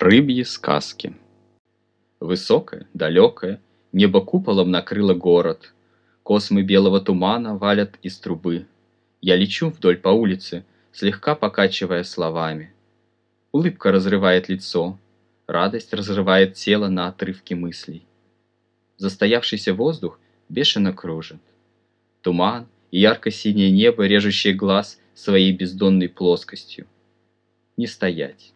Рыбьи сказки Высокое, далекое, небо куполом накрыло город. Космы белого тумана валят из трубы. Я лечу вдоль по улице, слегка покачивая словами. Улыбка разрывает лицо, радость разрывает тело на отрывки мыслей. Застоявшийся воздух бешено кружит. Туман и ярко-синее небо, режущее глаз своей бездонной плоскостью. Не стоять